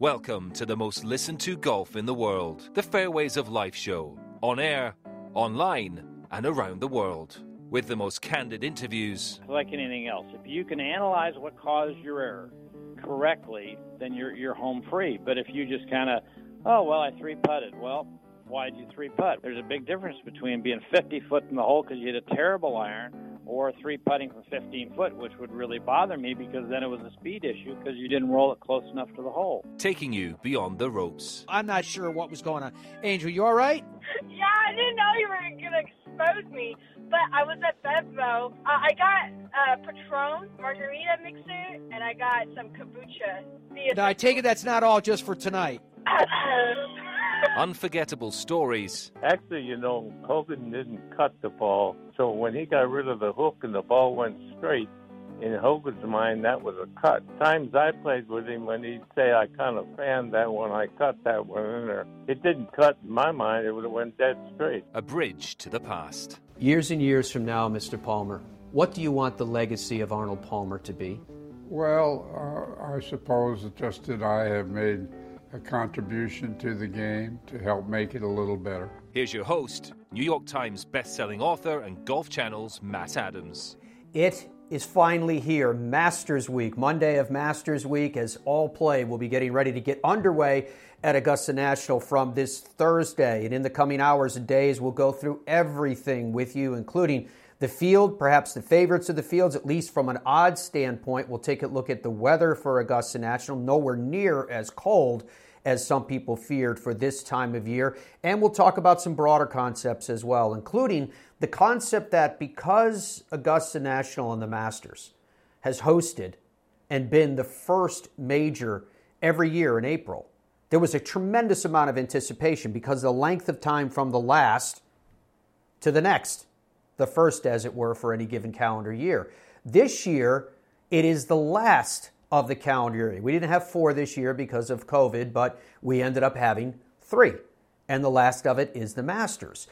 Welcome to the most listened to golf in the world, the Fairways of Life show, on air, online, and around the world, with the most candid interviews. Like anything else, if you can analyze what caused your error correctly, then you're you're home free. But if you just kind of, oh well, I three putted. Well, why did you three putt? There's a big difference between being 50 foot in the hole because you hit a terrible iron or three putting from 15 foot, which would really bother me because then it was a speed issue because you didn't roll it close enough to the hole. Taking you beyond the ropes. I'm not sure what was going on. Angel, you all right? Yeah, I didn't know you were going to expose me, but I was at Bevmo. Uh, I got a Patron margarita mixer, and I got some kombucha. Now, I take it that's not all just for tonight. Unforgettable stories. Actually, you know, Hogan didn't cut the ball, so when he got rid of the hook and the ball went straight, in Hogan's mind, that was a cut. Times I played with him when he'd say, I kind of fanned that one, I cut that one in there. It didn't cut in my mind, it would have went dead straight. A bridge to the past. Years and years from now, Mr. Palmer, what do you want the legacy of Arnold Palmer to be? Well, uh, I suppose just that I have made a contribution to the game to help make it a little better. Here's your host, New York Times best-selling author and Golf Channel's Matt Adams. It is finally here, Masters Week, Monday of Masters Week, as all play will be getting ready to get underway at Augusta National from this Thursday. And in the coming hours and days, we'll go through everything with you, including the field, perhaps the favorites of the fields, at least from an odds standpoint. We'll take a look at the weather for Augusta National, nowhere near as cold as some people feared for this time of year. And we'll talk about some broader concepts as well, including the concept that because Augusta National and the Masters has hosted and been the first major every year in April, there was a tremendous amount of anticipation because the length of time from the last to the next, the first, as it were, for any given calendar year. This year, it is the last of the calendar year. We didn't have four this year because of COVID, but we ended up having three. And the last of it is the Masters.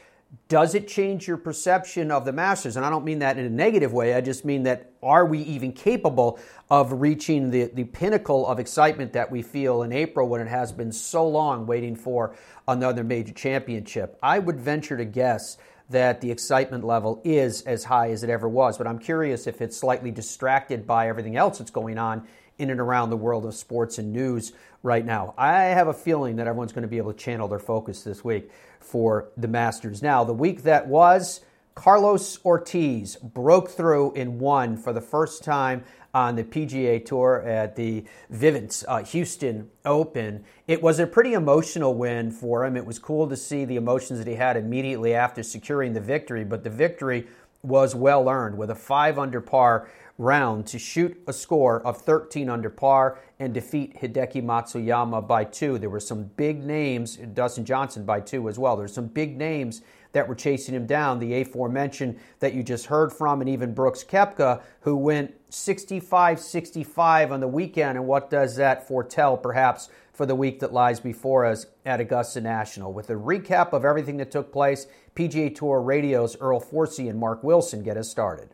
Does it change your perception of the Masters? And I don't mean that in a negative way. I just mean that are we even capable of reaching the, the pinnacle of excitement that we feel in April when it has been so long waiting for another major championship? I would venture to guess that the excitement level is as high as it ever was, but I'm curious if it's slightly distracted by everything else that's going on in and around the world of sports and news right now. I have a feeling that everyone's going to be able to channel their focus this week for the Masters. Now, the week that was, Carlos Ortiz broke through and won for the first time on the PGA Tour at the Vivint uh, Houston Open. It was a pretty emotional win for him. It was cool to see the emotions that he had immediately after securing the victory, but the victory was well earned with a five under par round to shoot a score of 13 under par and defeat Hideki Matsuyama by two. There were some big names, Dustin Johnson by two as well. There's some big names that were chasing him down. The aforementioned that you just heard from, and even Brooks Koepka, who went 65 65 on the weekend. And what does that foretell, perhaps, for the week that lies before us at Augusta National? With a recap of everything that took place, PGA Tour Radio's Earl Forsey and Mark Wilson get us started.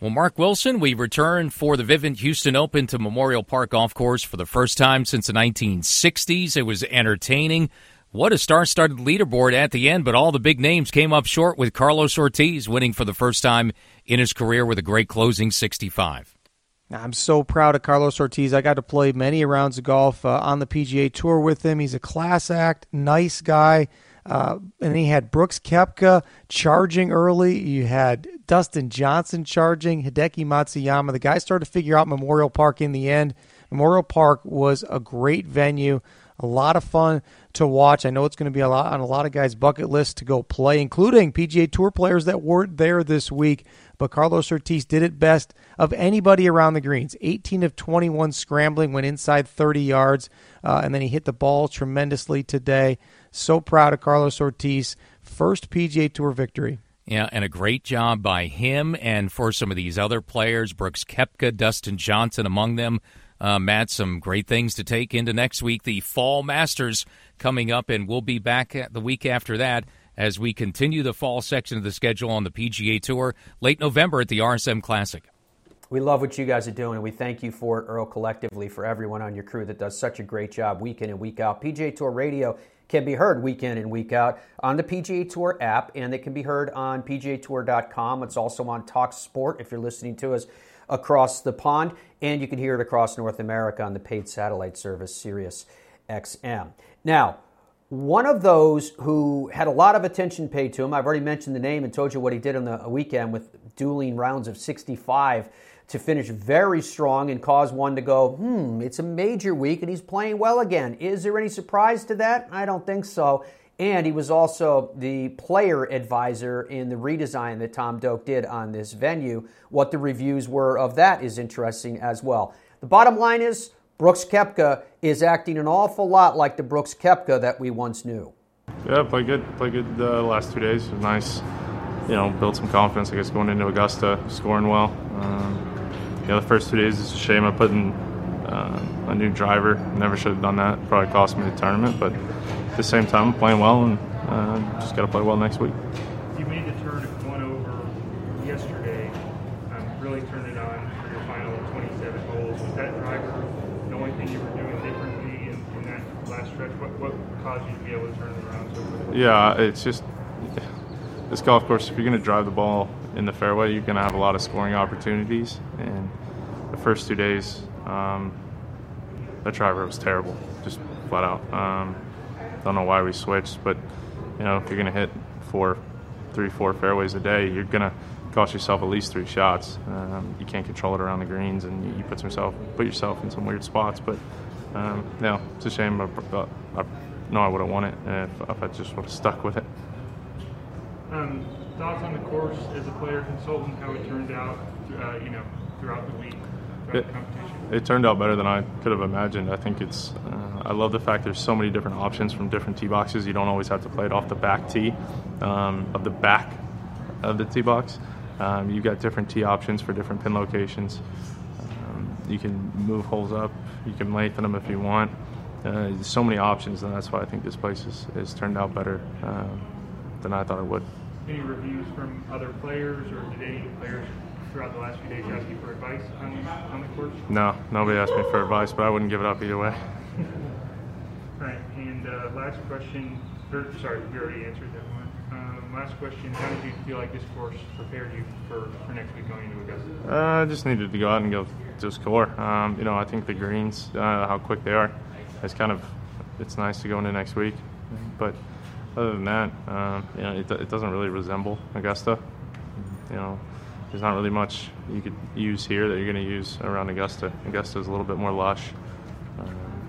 Well, Mark Wilson, we return for the Vivint Houston Open to Memorial Park Golf Course for the first time since the 1960s. It was entertaining. What a star studded leaderboard at the end, but all the big names came up short with Carlos Ortiz winning for the first time in his career with a great closing 65. I'm so proud of Carlos Ortiz. I got to play many rounds of golf uh, on the PGA Tour with him. He's a class act, nice guy. Uh, and he had Brooks Koepka charging early. You had Dustin Johnson charging, Hideki Matsuyama. The guys started to figure out Memorial Park in the end. Memorial Park was a great venue, a lot of fun to watch. I know it's going to be a lot on a lot of guys' bucket list to go play, including PGA Tour players that weren't there this week. But Carlos Ortiz did it best of anybody around the greens. 18 of 21 scrambling, went inside 30 yards, uh, and then he hit the ball tremendously today. So proud of Carlos Ortiz. First PGA Tour victory. Yeah, and a great job by him and for some of these other players, Brooks Koepka, Dustin Johnson among them. Uh, Matt, some great things to take into next week. The Fall Masters coming up, and we'll be back the week after that as we continue the fall section of the schedule on the PGA Tour late November at the RSM Classic. We love what you guys are doing, and we thank you for it, Earl, collectively, for everyone on your crew that does such a great job week in and week out. PGA Tour Radio can be heard week in and week out on the PGA Tour app, and it can be heard on PGAtour.com. It's also on Talk Sport if you're listening to us across the pond, and you can hear it across North America on the paid satellite service Sirius XM. Now, one of those who had a lot of attention paid to him, I've already mentioned the name and told you what he did on the weekend with dueling rounds of 65 to finish very strong and cause one to go, hmm, it's a major week and he's playing well again. Is there any surprise to that? I don't think so. And he was also the player advisor in the redesign that Tom Doak did on this venue. What the reviews were of that is interesting as well. The bottom line is Brooks Koepka is acting an awful lot like the Brooks Koepka that we once knew. Yeah, play good. Play good the last two days. It was nice. You know, built some confidence. I guess going into Augusta, scoring well. Um, know, the first two days it's a shame I put in uh, a new driver. Never should have done that. Probably cost me the tournament, but at the same time, I'm playing well and uh, just got to play well next week. You made the turn of one over yesterday. Um, really turned it on for your final 27 holes. Was that driver the only thing you were doing differently in, in that last stretch? What, what caused you to be able to turn it around so quickly? Yeah, it's just this golf course. If you're going to drive the ball in the fairway, you're going to have a lot of scoring opportunities. And first two days, um, the driver was terrible, just flat out. Um, don't know why we switched, but you know, if you're to hit four, three, four fairways a day, you're to cost yourself at least three shots. Um, you can't control it around the greens, and you, you put yourself put yourself in some weird spots. But um, no, it's a shame. I, I, know I would have won it if, if I just would have stuck with it. Um, thoughts on the course as a player consultant, how it turned out, uh, you know, throughout the week, it. It turned out better than I could have imagined. I think it's. Uh, I love the fact there's so many different options from different tee boxes. You don't always have to play it off the back tee um, of the back of the tee box. Um, you've got different tee options for different pin locations. Um, you can move holes up. You can lengthen them if you want. Uh, there's so many options, and that's why I think this place has, has turned out better um, than I thought it would. Any reviews from other players, or did any players throughout the last few days ask you for advice on, on the course? No, nobody asked me for advice, but I wouldn't give it up either way. All right, and uh, last question. Or, sorry, you already answered that one. Um, last question: How did you feel like this course prepared you for, for next week going into Augusta? Uh, I just needed to go out and go to score. Um, you know, I think the greens, uh, how quick they are, it's kind of it's nice to go into next week. But other than that, um, you know, it, it doesn't really resemble Augusta. You know, there's not really much you could use here that you're going to use around Augusta. Augusta is a little bit more lush, um,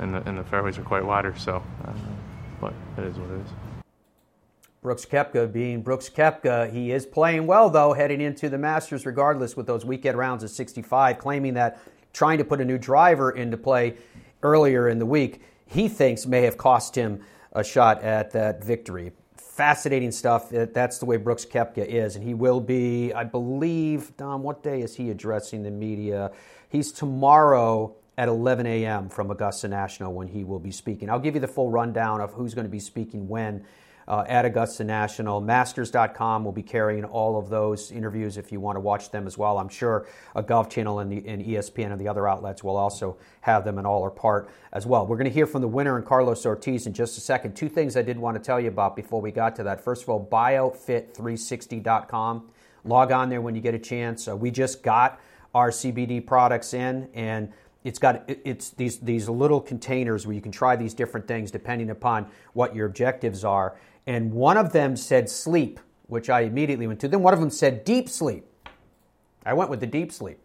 and the and the fairways are quite wider. So, uh, but it is what it is. Brooks Koepka being Brooks Koepka, he is playing well though heading into the Masters, regardless with those weekend rounds of 65, claiming that trying to put a new driver into play earlier in the week, he thinks may have cost him a shot at that victory. Fascinating stuff. Uh, that's the way Brooks Koepka is, and he will be, I believe, Don. What day is he addressing the media? He's tomorrow at 11 a.m. from Augusta National when he will be speaking. I'll give you the full rundown of who's going to be speaking when uh, at Augusta National. Masters.com will be carrying all of those interviews if you want to watch them as well. I'm sure a Golf Channel and, the, and ESPN and the other outlets will also have them in all or part as well. We're going to hear from the winner and Carlos Ortiz in just a second. Two things I did want to tell you about before we got to that. First of all, biofit360.com. Log on there when you get a chance. Uh, we just got our CBD products in and it's got it's these these little containers where you can try these different things depending upon what your objectives are and one of them said sleep, which I immediately went to. Then one of them said deep sleep. I went with the deep sleep,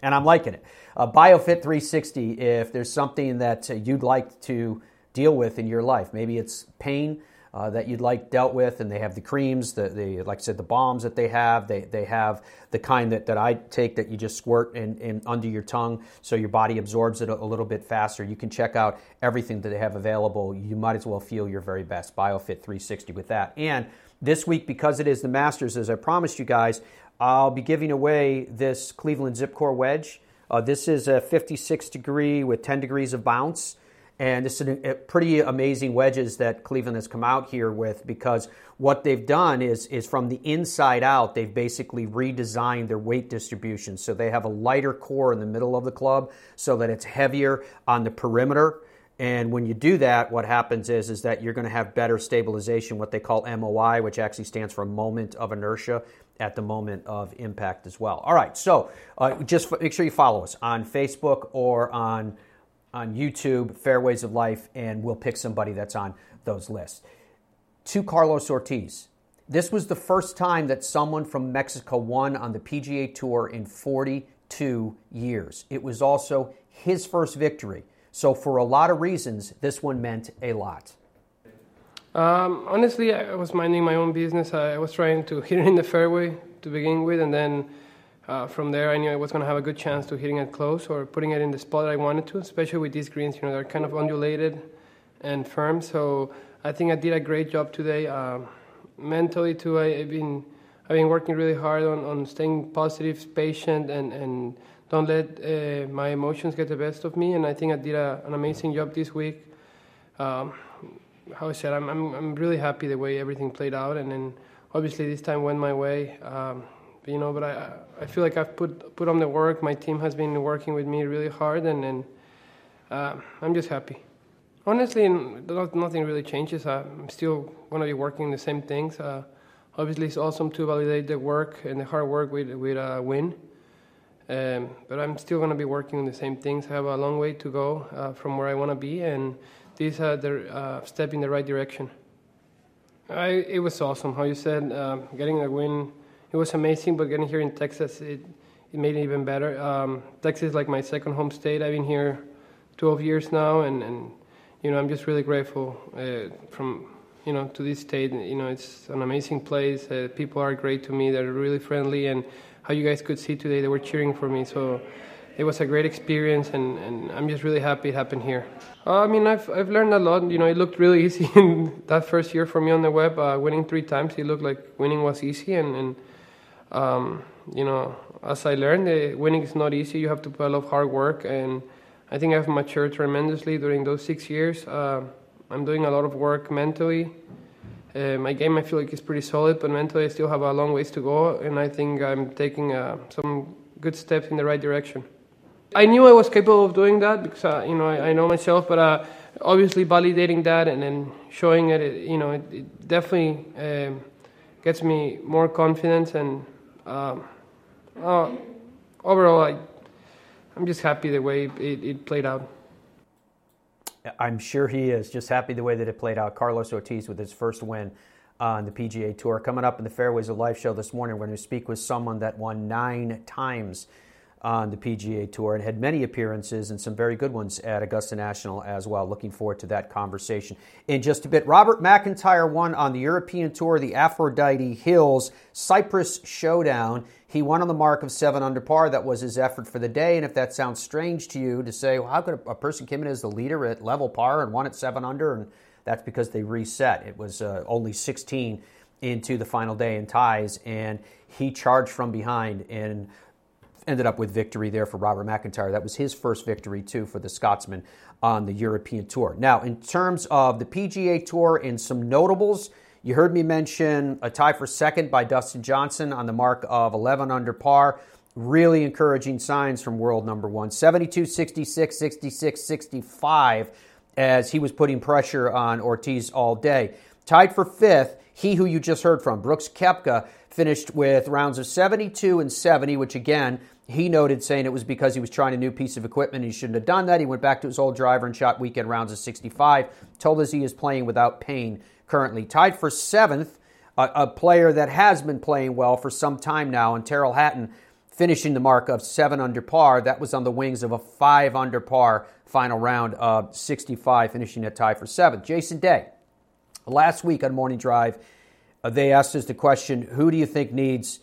and I'm liking it. Uh, BioFit 360, if there's something that uh, you'd like to deal with in your life, maybe it's pain. Uh, that you'd like dealt with, and they have the creams, the, the like I said, the balms that they have. They, they have the kind that, that I take that you just squirt in, in under your tongue so your body absorbs it a, a, little bit faster. You can check out everything that they have available. You might as well feel your very best. BioFit 360 with that. And this week, because it is the Masters, as I promised you guys, I'll be giving away this Cleveland ZipCore wedge. Uh, this is a 56 degree with 10 degrees of bounce And this is a, pretty amazing wedges that Cleveland has come out here with because what they've done is, is from the inside out, they've basically redesigned their weight distribution. So they have a lighter core in the middle of the club so that it's heavier on the perimeter. And when you do that, what happens is, is that you're going to have better stabilization, what they call MOI, which actually stands for moment of inertia at the moment of impact as well. All right, so uh, just make sure you follow us on Facebook or on on YouTube, Fairways of Life, and we'll pick somebody that's on those lists. To Carlos Ortiz. This was the first time that someone from Mexico won on the PGA Tour in 42 years. It was also his first victory. So, for a lot of reasons, this one meant a lot. Um, honestly, I was minding my own business. I was trying to hit it in the fairway to begin with, and then uh, from there, I knew I was going to have a good chance to hitting it close or putting it in the spot I wanted to, especially with these greens. You know, they're kind of undulated and firm. So I think I did a great job today. Uh, mentally, too, I, have been I've been working really hard on, on staying positive, patient, and, and don't let uh, my emotions get the best of me. And I think I did a, an amazing job this week. Um, how I said, I'm, I'm, I'm really happy the way everything played out, and then obviously this time went my way. Um, you know, but I I feel like I've put put on the work. My team has been working with me really hard, and and uh, I'm just happy. Honestly, nothing really changes. I'm still going to be working the same things. Uh, obviously, it's awesome to validate the work and the hard work with with a win. Um, but I'm still going to be working on the same things. I have a long way to go uh, from where I want to be, and this is the uh, step in the right direction. I, it was awesome, how you said, uh, getting a win. It was amazing, but getting here in Texas, it, it made it even better. Um, Texas is like my second home state. I've been here 12 years now, and, and you know, I'm just really grateful uh, from you know to this state. You know, it's an amazing place. Uh, people are great to me. They're really friendly, and how you guys could see today, they were cheering for me. So it was a great experience, and, and I'm just really happy it happened here. Uh, I mean, I've I've learned a lot. You know, it looked really easy in that first year for me on the web. Uh, winning three times, it looked like winning was easy, and and um, you know, as I learned, uh, winning is not easy. You have to put a lot of hard work, and I think I've matured tremendously during those six years. Uh, I'm doing a lot of work mentally. Uh, my game, I feel like, is pretty solid, but mentally, I still have a long ways to go, and I think I'm taking uh, some good steps in the right direction. I knew I was capable of doing that because uh, you know I, I, know myself, but uh, obviously validating that and then showing it, it you know, it, it definitely um, gets me more confidence and um, uh, overall, I, I'm just happy the way it, it played out. I'm sure he is just happy the way that it played out. Carlos Ortiz with his first win on the PGA Tour. Coming up in the Fairways of Life show this morning, we're going to speak with someone that won nine times on the PGA Tour and had many appearances and some very good ones at Augusta National as well. Looking forward to that conversation in just a bit. Robert McIntyre won on the European Tour, the Aphrodite Hills Cyprus Showdown. He won on the mark of seven under par. That was his effort for the day. And if that sounds strange to you to say, well, how could a person come in as the leader at level par and won at seven under? And that's because they reset. It was uh, only 16 into the final day in ties, and he charged from behind and ended up with victory there for Robert McIntyre. That was his first victory, too, for the Scotsman on the European Tour. Now, in terms of the PGA Tour and some notables, you heard me mention a tie for second by Dustin Johnson on the mark of 11 under par. Really encouraging signs from world number one 72, 66, 66, 65 as he was putting pressure on Ortiz all day. Tied for fifth, he who you just heard from, Brooks Koepka, finished with rounds of 72 and 70, which again, he noted saying it was because he was trying a new piece of equipment and he shouldn't have done that. He went back to his old driver and shot weekend rounds of 65. Told us he is playing without pain currently. Tied for seventh, a, a player that has been playing well for some time now, and Tyrrell Hatton finishing the mark of seven under par. That was on the wings of a five under par final round of 65, finishing at tie for seventh. Jason Day, last week on Morning Drive, uh, they asked us the question who do you think needs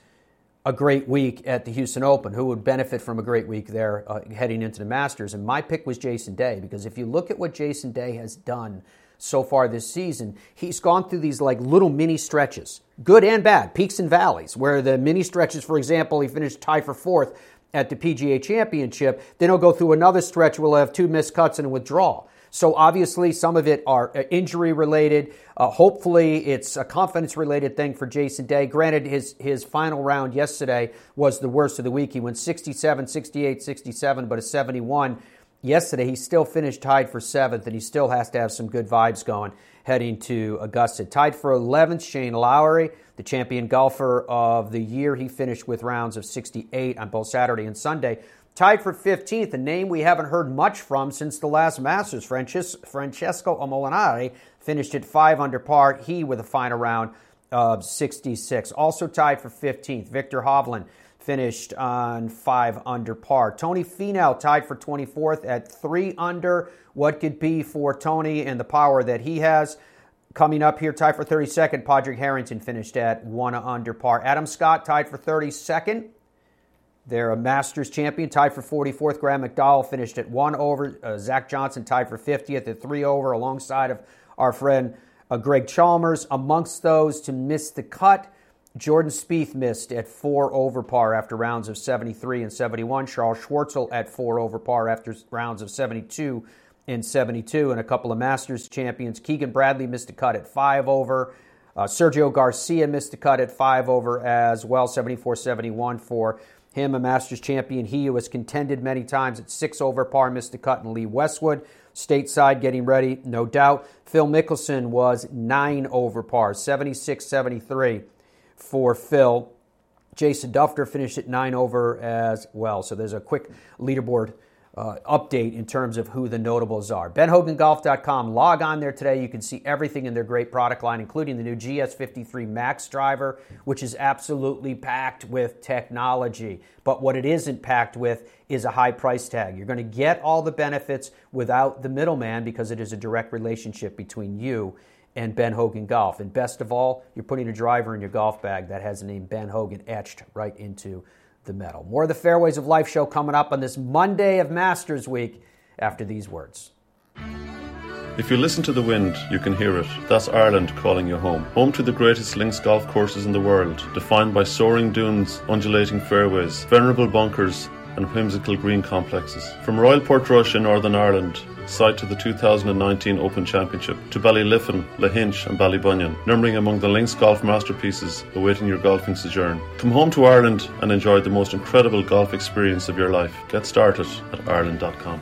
a great week at the Houston Open? Who would benefit from a great week there uh, heading into the Masters? And my pick was Jason Day because if you look at what Jason Day has done so far this season, he's gone through these like little mini stretches, good and bad, peaks and valleys, where the mini stretches, for example, he finished tied for fourth at the PGA Championship. Then he'll go through another stretch where he'll have two missed cuts and a withdrawal. So obviously, some of it are uh, injury related. Uh, hopefully, it's a confidence related thing for Jason Day. Granted, his his final round yesterday was the worst of the week. He went 67, 68, 67, but a 71 yesterday. He still finished tied for seventh, and he still has to have some good vibes going heading to Augusta. Tied for 11th, Shane Lowry, the champion golfer of the year. He finished with rounds of 68 on both Saturday and Sunday. Tied for 15th, a name we haven't heard much from since the last Masters. Francesco Molinari finished at 5 under par. He with a final round of 66. Also tied for 15th, Viktor Hovland finished on 5 under par. Tony Finau tied for 24th at 3 under. What could be for Tony and the power that he has? Coming up here, tied for 32nd, Padraig Harrington finished at 1 under par. Adam Scott tied for 32nd they're a Masters champion, tied for 44th. Graham McDowell finished at one over. Uh, Zach Johnson tied for 50th at three over, alongside of our friend uh, Greg Chalmers. Amongst those to miss the cut, Jordan Spieth missed at four over par after rounds of 73 and 71. Charles Schwartzel at four over par after rounds of 72 and 72. And a couple of Masters champions. Keegan Bradley missed a cut at five over. Uh, Sergio Garcia missed a cut at five over as well, 74 71 for him, a Masters champion. He who has contended many times at six over par, missed a cut, and Lee Westwood. Stateside getting ready, no doubt. Phil Mickelson was nine over par, 76 73 for Phil. Jason Dufner finished at nine over as well. So there's a quick leaderboard uh, update in terms of who the notables are. BenHoganGolf.com. Log on there today. You can see everything in their great product line, including the new GS53 Max driver, which is absolutely packed with technology. But what it isn't packed with is a high price tag. You're going to get all the benefits without the middleman because it is a direct relationship between you and Ben Hogan Golf. And best of all, you're putting a driver in your golf bag that has the name Ben Hogan etched right into the metal. More of the Fairways of Life show coming up on this Monday of Masters Week after these words. If you listen to the wind, you can hear it. That's Ireland calling you home. Home to the greatest links golf courses in the world, defined by soaring dunes, undulating fairways, venerable bunkers, and whimsical green complexes. From Royal Portrush in Northern Ireland site to the 2019 Open Championship, to Ballyliffin, Lahinch, and Ballybunion, numbering among the links golf masterpieces awaiting your golfing sojourn. Come home to Ireland and enjoy the most incredible golf experience of your life. Get started at ireland.com.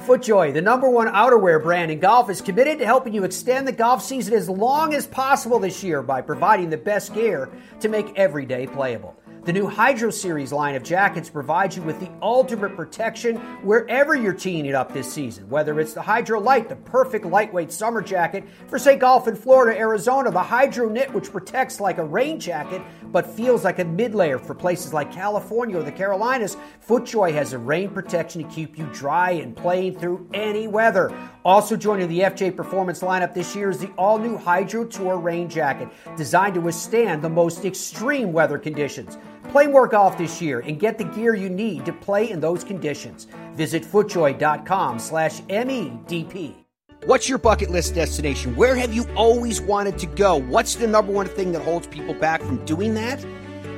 FootJoy, the number one outerwear brand in golf, is committed to helping you extend the golf season as long as possible this year by providing the best gear to make every day playable. The new Hydro Series line of jackets provides you with the ultimate protection wherever you're teeing it up this season. Whether it's the Hydro Light, the perfect lightweight summer jacket for, say, golf in Florida, Arizona, the Hydro Knit, which protects like a rain jacket but feels like a mid layer for places like California or the Carolinas, FootJoy has a rain protection to keep you dry and playing through any weather. Also joining the FJ Performance lineup this year is the all new Hydro Tour rain jacket, designed to withstand the most extreme weather conditions. Play more golf this year and get the gear you need to play in those conditions. Visit footjoy.com slash MEDP. What's your bucket list destination? Where have you always wanted to go? What's the number one thing that holds people back from doing that?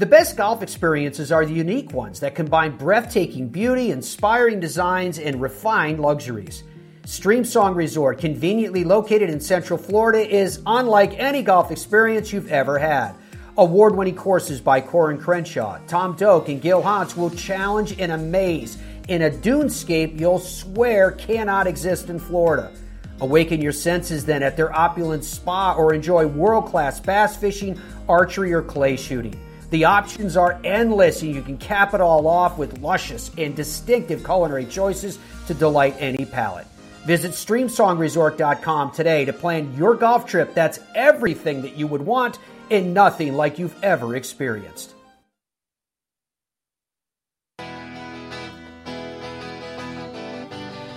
The best golf experiences are the unique ones that combine breathtaking beauty, inspiring designs, and refined luxuries. Streamsong Resort, conveniently located in Central Florida, is unlike any golf experience you've ever had. Award winning courses by Coore & Crenshaw, Tom Doak, and Gil Hanse will challenge and amaze in a dunescape you'll swear cannot exist in Florida. Awaken your senses then at their opulent spa or enjoy world class bass fishing, archery, or clay shooting. The options are endless, and you can cap it all off with luscious and distinctive culinary choices to delight any palate. Visit StreamSongResort.com today to plan your golf trip that's everything that you would want and nothing like you've ever experienced.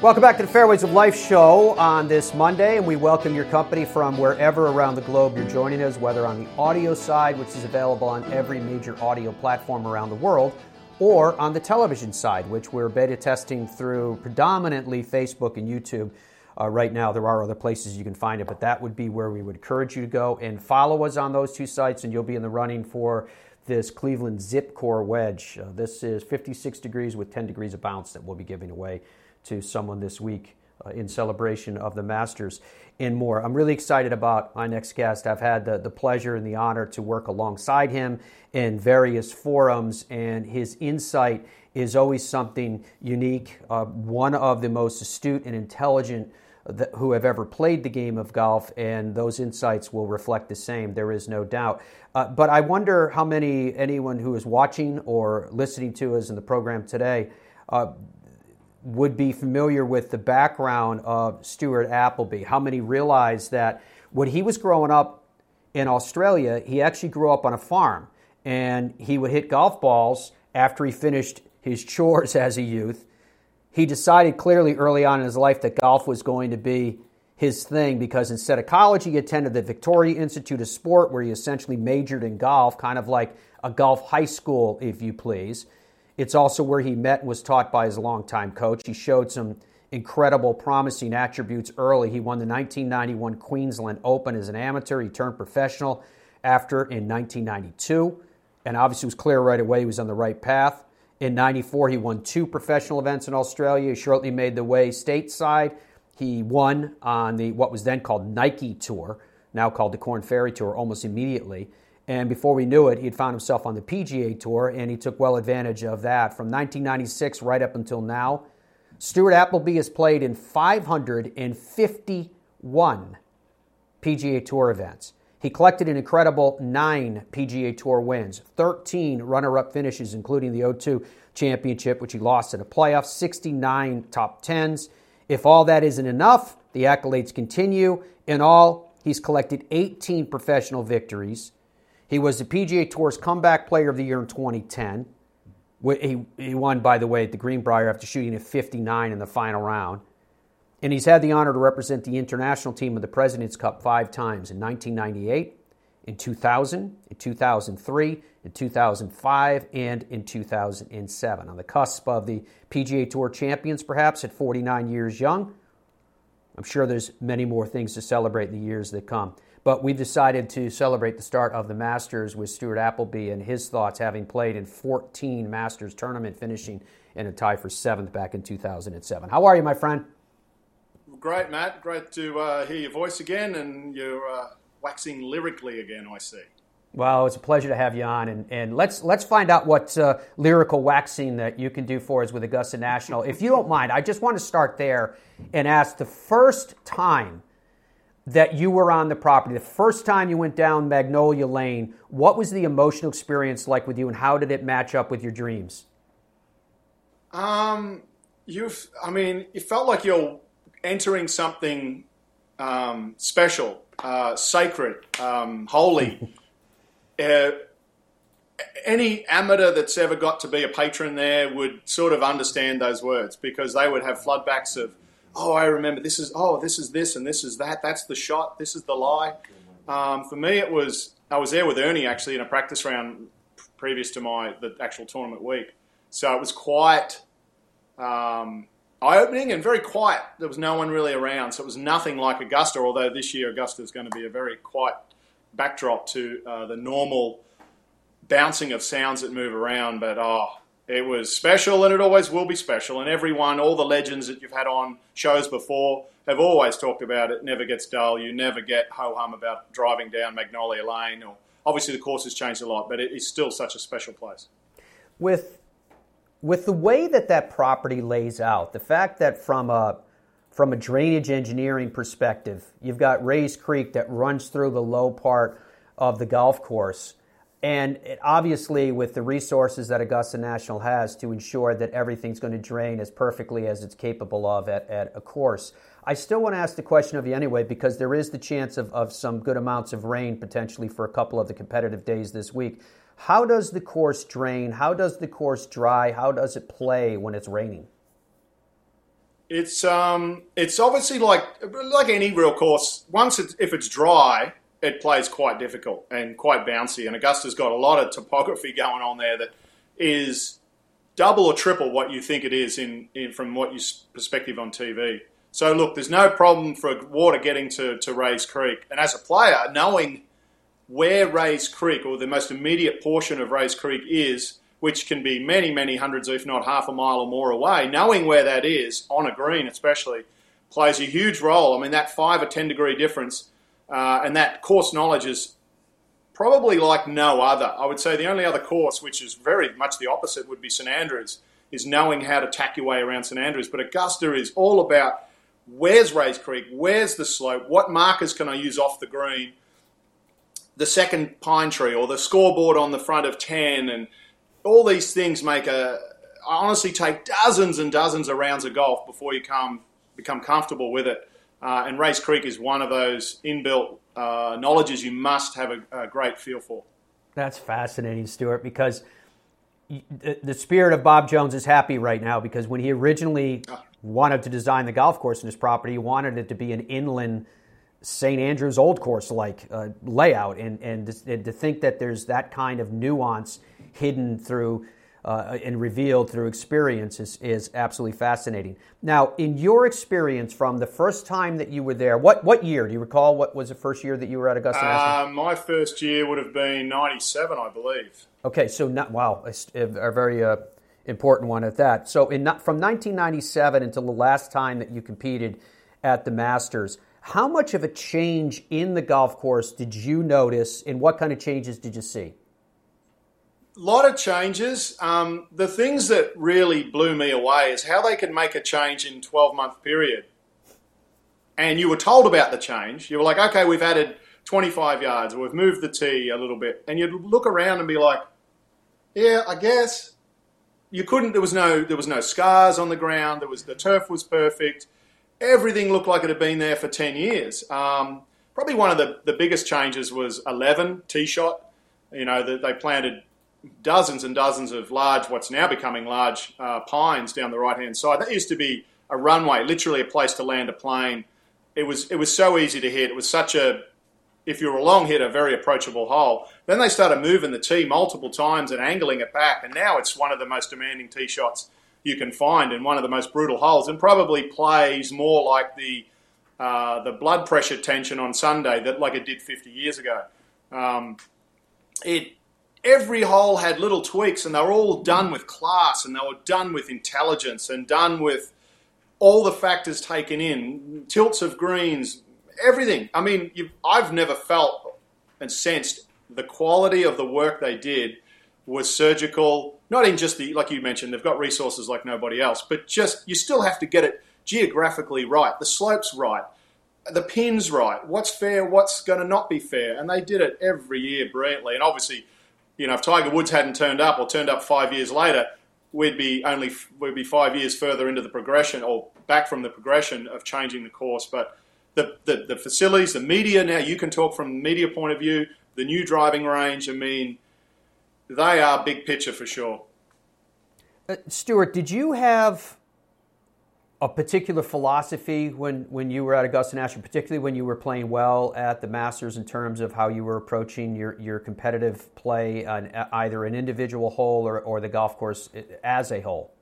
Welcome back to the Fairways of Life show on this Monday, and we welcome your company from wherever around the globe you're joining us, whether on the audio side, which is available on every major audio platform around the world, or on the television side, which we're beta testing through predominantly Facebook and YouTube. Uh, right now, there are other places you can find it, but that would be where we would encourage you to go and follow us on those two sites, and you'll be in the running for this Cleveland ZipCore wedge. Uh, this is 56 degrees with 10 degrees of bounce that we'll be giving away to someone this week uh, in celebration of the Masters and more. I'm really excited about my next guest. I've had the, the pleasure and the honor to work alongside him in various forums, and his insight is always something unique. Uh, one of the most astute and intelligent that, who have ever played the game of golf, and those insights will reflect the same. There is no doubt. Uh, but I wonder how many anyone who is watching or listening to us in the program today uh, would be familiar with the background of Stuart Appleby. How many realize that when he was growing up in Australia, he actually grew up on a farm and he would hit golf balls after he finished his chores as a youth. He decided clearly early on in his life that golf was going to be his thing because instead of college, he attended the Victoria Institute of Sport, where he essentially majored in golf, kind of like a golf high school, if you please. It's also where he met and was taught by his longtime coach. He showed some incredible, promising attributes early. He won the 1991 Queensland Open as an amateur. He turned professional after in 1992, and obviously was clear right away he was on the right path. In 94, he won two professional events in Australia. He shortly made the way stateside. He won on the what was then called Nike Tour, now called the Korn Ferry Tour, almost immediately. And before we knew it, he had found himself on the PGA Tour, and he took well advantage of that. From 1996 right up until now, Stuart Appleby has played in 551 PGA Tour events. He collected an incredible nine PGA Tour wins, 13 runner up finishes, including the O2 Championship, which he lost in a playoff, 69 top tens. If all that isn't enough, the accolades continue. In all, he's collected 18 professional victories. He was the PGA Tour's Comeback Player of the Year in 2010. He, he won, by the way, at the Greenbrier after shooting a 59 in the final round. And he's had the honor to represent the international team of the President's Cup five times in 1998, in 2000, in 2003, in 2005, and in 2007. On the cusp of the PGA Tour champions, perhaps at 49 years young. I'm sure there's many more things to celebrate in the years that come. But we decided to celebrate the start of the Masters with Stuart Appleby and his thoughts, having played in 14 Masters tournament, finishing in a tie for seventh back in 2007. How are you, my friend? Great, Matt. Great to uh, hear your voice again, and you're uh, waxing lyrically again. I see. Well, it's a pleasure to have you on, and, and let's let's find out what uh, lyrical waxing that you can do for us with Augusta National. If you don't mind, I just want to start there and ask the first time that you were on the property, the first time you went down Magnolia Lane, what was the emotional experience like with you, and how did it match up with your dreams? Um, you've, I mean, it felt like you're entering something um, special, uh, sacred, um, holy. uh, any amateur that's ever got to be a patron there would sort of understand those words because they would have floodbacks of oh, I remember this is, oh, this is this and this is that. That's the shot. This is the lie. Um, for me, it was, I was there with Ernie actually in a practice round previous to my, the actual tournament week. So it was quite, um, eye opening and very quiet. There was no one really around, so it was nothing like Augusta. Although this year Augusta is going to be a very quiet backdrop to uh, the normal bouncing of sounds that move around. But oh, it was special, and it always will be special. And everyone, all the legends that you've had on shows before, have always talked about it. Never gets dull. You never get ho hum about driving down Magnolia Lane. Or obviously the course has changed a lot, but it is still such a special place. With with the way that that property lays out, the fact that from a from a drainage engineering perspective, you've got Rae's Creek that runs through the low part of the golf course. And it, obviously, with the resources that Augusta National has to ensure that everything's going to drain as perfectly as it's capable of at, at a course, I still want to ask the question of you anyway, because there is the chance of, of some good amounts of rain potentially for a couple of the competitive days this week. How does the course drain? How does the course dry? How does it play when it's raining? It's um, it's obviously like like any real course. Once it, if it's dry, it plays quite difficult and quite bouncy. And Augusta's got a lot of topography going on there that is double or triple what you think it is in, in from what you perspective on TV. So look, there's no problem for water getting to, to Rae's Creek. And as a player, knowing where Rae's Creek or the most immediate portion of Rae's Creek is, which can be many, many hundreds, if not half a mile or more away, knowing where that is, on a green especially, plays a huge role. I mean, that five or 10 degree difference uh, and that course knowledge is probably like no other. I would say the only other course, which is very much the opposite, would be St Andrews, is knowing how to tack your way around St Andrews. But Augusta is all about where's Rae's Creek, where's the slope, what markers can I use off the green, the second pine tree, or the scoreboard on the front of 10, and all these things make a. I honestly take dozens and dozens of rounds of golf before you come become comfortable with it. Uh, and Rae's Creek is one of those inbuilt uh, knowledges you must have a, a, great feel for. That's fascinating, Stuart, because the, the, spirit of Bob Jones is happy right now because when he originally ah. wanted to design the golf course in his property, he wanted it to be an inland St. Andrews Old Course like uh, layout. And, and, and to think that there's that kind of nuance hidden through uh, and revealed through experience is, is absolutely fascinating. Now, in your experience from the first time that you were there, what, what year? Do you recall what was the first year that you were at Augusta uh, my first year would have been 97, I believe. Okay, so not, wow, a, a very uh, important one at that. So in, from 1997 until the last time that you competed at the Masters, how much of a change in the golf course did you notice, and what kind of changes did you see? Lot of changes. Um, the things that really blew me away is how they can make a change in 12 month period. And you were told about the change. You were like, okay, we've added 25 yards or we've moved the tee a little bit. And you'd look around and be like, yeah, I guess. You couldn't, there was no, there was no scars on the ground. There was, the turf was perfect. Everything looked like it had been there for 10 years. Um, probably one of the, the biggest changes was 11 tee shot. You know, the, they planted dozens and dozens of large, what's now becoming large uh, pines down the right hand side. That used to be a runway, literally a place to land a plane. It was it was so easy to hit. It was such a if you were a long hitter, very approachable hole. Then they started moving the tee multiple times and angling it back, and now it's one of the most demanding tee shots you can find and one of the most brutal holes, and probably plays more like the uh, the blood pressure tension on Sunday that like it did 50 years ago. Um, it every hole had little tweaks and they were all done with class and they were done with intelligence and done with all the factors taken in tilts of greens everything. I mean i've never felt and sensed the quality of the work they did was surgical. Not in just the like you mentioned they've got resources like nobody else but just you still have to get it geographically right the slopes right the pins right what's fair what's going to not be fair and they did it every year brilliantly. And obviously you know, if Tiger Woods hadn't turned up or turned up five years later, we'd be only we'd be five years further into the progression or back from the progression of changing the course. But the, the, the facilities, the media now, you can talk from media point of view. The new driving range, I mean, they are big picture for sure. Uh, Stuart, did you have a particular philosophy when, when you were at Augusta National, particularly when you were playing well at the Masters in terms of how you were approaching your, your competitive play on either an individual hole or, or the golf course as a whole?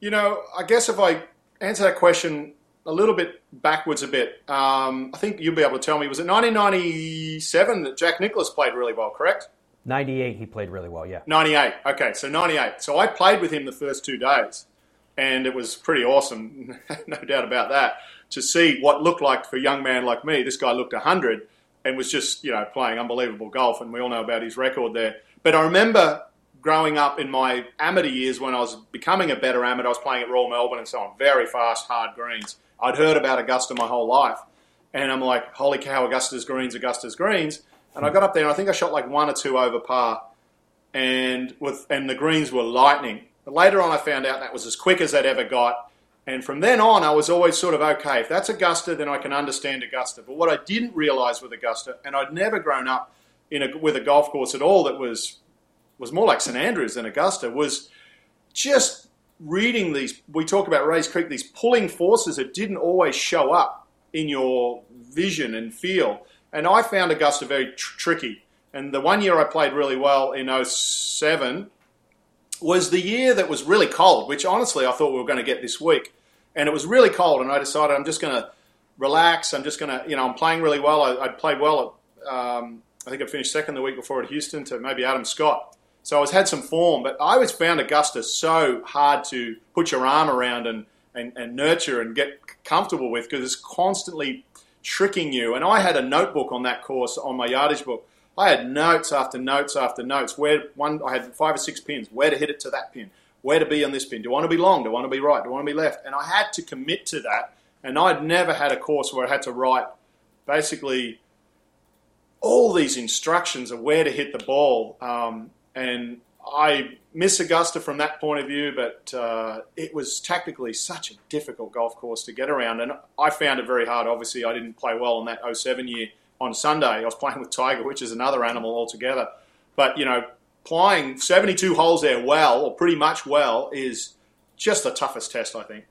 You know, I guess if I answer that question a little bit backwards a bit, um, I think you'll be able to tell me. Was it 1997 that Jack Nicklaus played really well? Correct. 98, he played really well. Yeah. 98. Okay, so 98. So I played with him the first two days, and it was pretty awesome, no doubt about that. To see what looked like for a young man like me, this guy looked 100 and was just you know playing unbelievable golf, and we all know about his record there. But I remember growing up in my amateur years when I was becoming a better amateur, I was playing at Royal Melbourne and so on, very fast, hard greens. I'd heard about Augusta my whole life, and I'm like, holy cow, Augusta's greens, Augusta's greens. And I got up there, and I think I shot like one or two over par, and with and the greens were lightning. But later on, I found out that was as quick as I'd ever got. And from then on, I was always sort of okay. If that's Augusta, then I can understand Augusta. But what I didn't realize with Augusta, and I'd never grown up in a, with a golf course at all that was was more like St Andrews than Augusta, was just reading these. We talk about Rae's Creek, these pulling forces that didn't always show up in your vision and feel. And I found Augusta very tr- tricky. And the one year I played really well in 07 was the year that was really cold, which honestly I thought we were going to get this week. And it was really cold, and I decided I'm just going to relax. I'm just going to, you know, I'm playing really well. I, I played well at, um, I think I finished second the week before at Houston to maybe Adam Scott. So I was had some form, but I always found Augusta so hard to put your arm around and, and, and nurture and get comfortable with because it's constantly tricking you. And I had a notebook on that course on my yardage book. I had notes after notes after notes. Where one, I had five or six pins. Where to hit it to that pin. Where to be on this pin. Do I want to be long? Do I want to be right? Do I want to be left? And I had to commit to that. And I'd never had a course where I had to write basically all these instructions of where to hit the ball. Um, and I miss Augusta from that point of view, but uh, it was tactically such a difficult golf course to get around, and I found it very hard. Obviously, I didn't play well in that 07 year on Sunday. I was playing with Tiger, which is another animal altogether. But you know, playing 72 holes there well, or pretty much well, is just the toughest test, I think.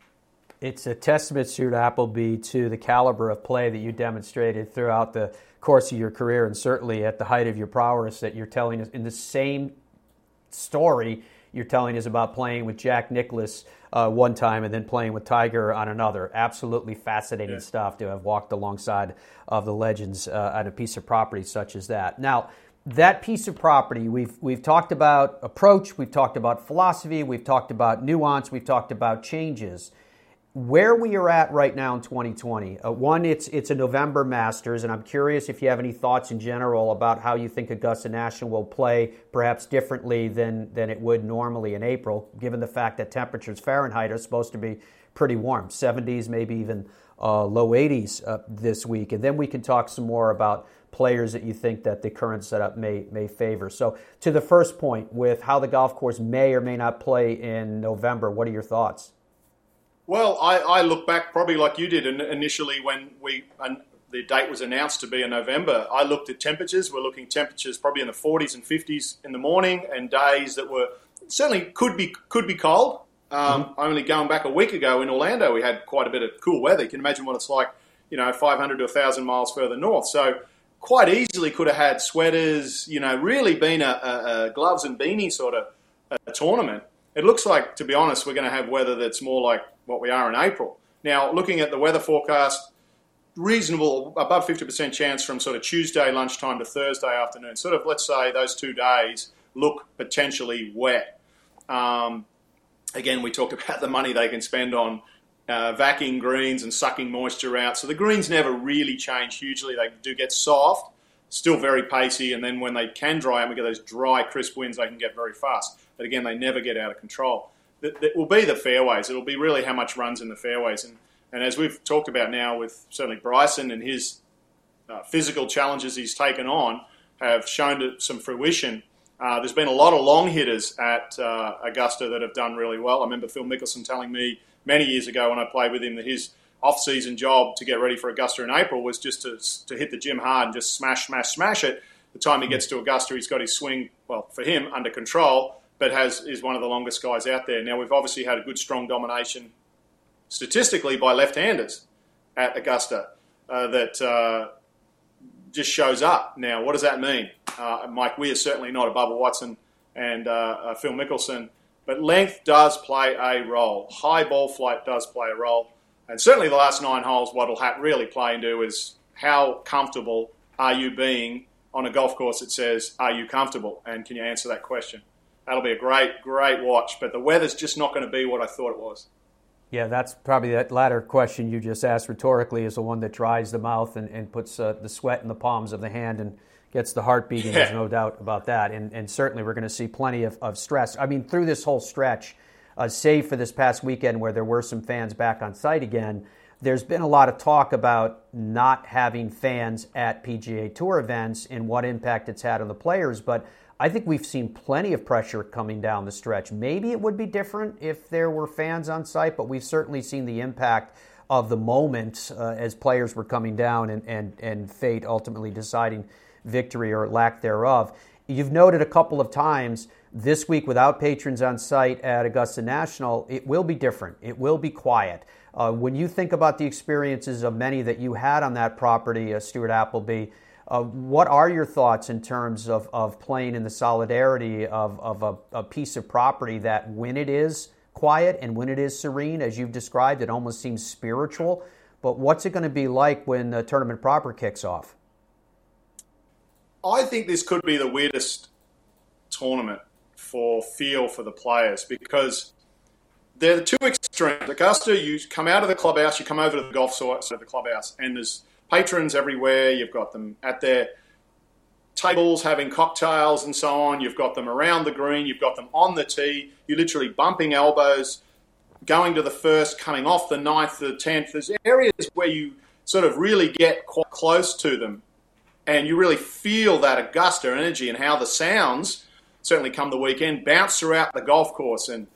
It's a testament, Stuart Appleby, to the caliber of play that you demonstrated throughout the course of your career, and certainly at the height of your prowess that you're telling us in the same story you're telling us about playing with Jack Nicklaus uh, one time and then playing with Tiger on another. Absolutely fascinating yeah. stuff to have walked alongside of the legends uh, on a piece of property such as that. Now, that piece of property, we've, we've talked about approach, we've talked about philosophy, we've talked about nuance, we've talked about changes where we are at right now in 2020. Uh, one, it's it's a November Masters, and I'm curious if you have any thoughts in general about how you think Augusta National will play, perhaps differently than than it would normally in April, given the fact that temperatures Fahrenheit are supposed to be pretty warm, 70s, maybe even uh, low 80s uh, this week, and then we can talk some more about players that you think that the current setup may may favor. So, to the first point, with how the golf course may or may not play in November, what are your thoughts? Well, I, I look back probably like you did initially when we the date was announced to be in November. I looked at temperatures. We're looking temperatures probably in the 40s and 50s in the morning, and days that were certainly could be could be cold. Um, mm-hmm. Only going back a week ago in Orlando, we had quite a bit of cool weather. You can imagine what it's like, you know, 500 to 1,000 miles further north. So quite easily could have had sweaters. You know, really been a, a, a gloves and beanie sort of a tournament. It looks like, to be honest, we're going to have weather that's more like what we are in April. Now, looking at the weather forecast, reasonable, above 50% chance from sort of Tuesday lunchtime to Thursday afternoon. Sort of, let's say, those two days look potentially wet. Um, again, we talked about the money they can spend on uh, greens and sucking moisture out. So the greens never really change hugely. They do get soft, still very pacey, and then when they can dry and we get those dry, crisp winds, they can get very fast. But again, they never get out of control that, will be the fairways. It'll be really how much runs in the fairways. And, and as we've talked about now with certainly Bryson and his uh, physical challenges he's taken on have shown some fruition. Uh, there's been a lot of long hitters at uh, Augusta that have done really well. I remember Phil Mickelson telling me many years ago when I played with him that his off-season job to get ready for Augusta in April was just to, to hit the gym hard and just smash, smash, smash it. The time he gets to Augusta, he's got his swing, well, for him, under control but has is one of the longest guys out there. Now we've obviously had a good strong domination statistically by left-handers at Augusta uh, that uh, just shows up. Now, what does that mean? Uh, Mike Weir certainly not a Bubba Watson and uh, Phil Mickelson But length does play a role. High ball flight does play a role. And certainly the last nine holes, what will really play into is how comfortable are you being on a golf course that says, Are you comfortable? And can you answer that question? That'll be a great, great watch. But the weather's just not going to be what I thought it was. Yeah, that's probably that latter question you just asked rhetorically is the one that dries the mouth and, and puts uh, the sweat in the palms of the hand and gets the heart beating. Yeah. There's no doubt about that. And, and certainly we're going to see plenty of, of stress. I mean, through this whole stretch, uh, save for this past weekend where there were some fans back on site again, there's been a lot of talk about not having fans at PGA Tour events and what impact it's had on the players. But I think we've seen plenty of pressure coming down the stretch. Maybe it would be different if there were fans on site, but we've certainly seen the impact of the moment uh, as players were coming down and, and, and fate ultimately deciding victory or lack thereof. You've noted a couple of times this week without patrons on site at Augusta National, it will be different. It will be quiet. Uh, when you think about the experiences of many that you had on that property, uh, Stuart Appleby, uh, what are your thoughts in terms of, of playing in the solidarity of, of a, a, piece of property that when it is quiet and when it is serene, as you've described, it almost seems spiritual? But what's it going to be like when the tournament proper kicks off? I think this could be the weirdest tournament for feel for the players because they're the two extremes. Augusta, you come out of the clubhouse, you come over to the golf site of the clubhouse, and there's patrons everywhere. You've got them at their tables having cocktails and so on. You've got them around the green. You've got them on the tee. You're literally bumping elbows, going to the first, coming off the ninth, the tenth. There's areas where you sort of really get quite close to them, and you really feel that Augusta energy and how the sounds certainly come the weekend bounce throughout the golf course and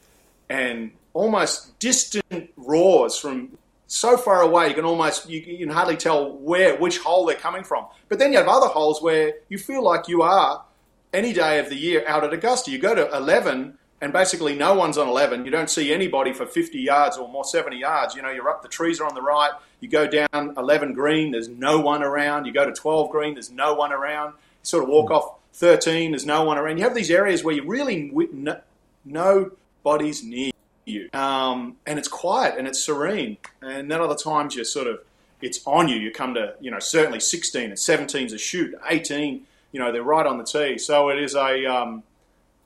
and almost distant roars from so far away you can almost you, you, can hardly tell where which hole they're coming from. But then you have other holes where you feel like you are any day of the year out at Augusta. You go to 11 and basically no one's on 11. You don't see anybody for 50 yards or more 70 yards. You know, you're up the trees are on the right. You go down 11 green, there's no one around. You go to 12 green, there's no one around. You sort of walk off 13, there's no one around. You have these areas where you really no, nobody's near you. Um, and it's quiet and it's serene. And then other times you're sort of, it's on you. You come to, you know, certainly 16 and 17's a shoot, 18, you know, they're right on the tee. So it is a, um,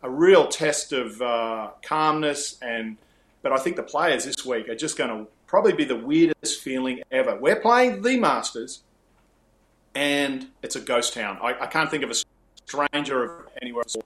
a real test of uh, calmness. And, but I think the players this week are just going to probably be the weirdest feeling ever. We're playing the Masters and it's a ghost town. I, I can't think of a stranger of anywhere else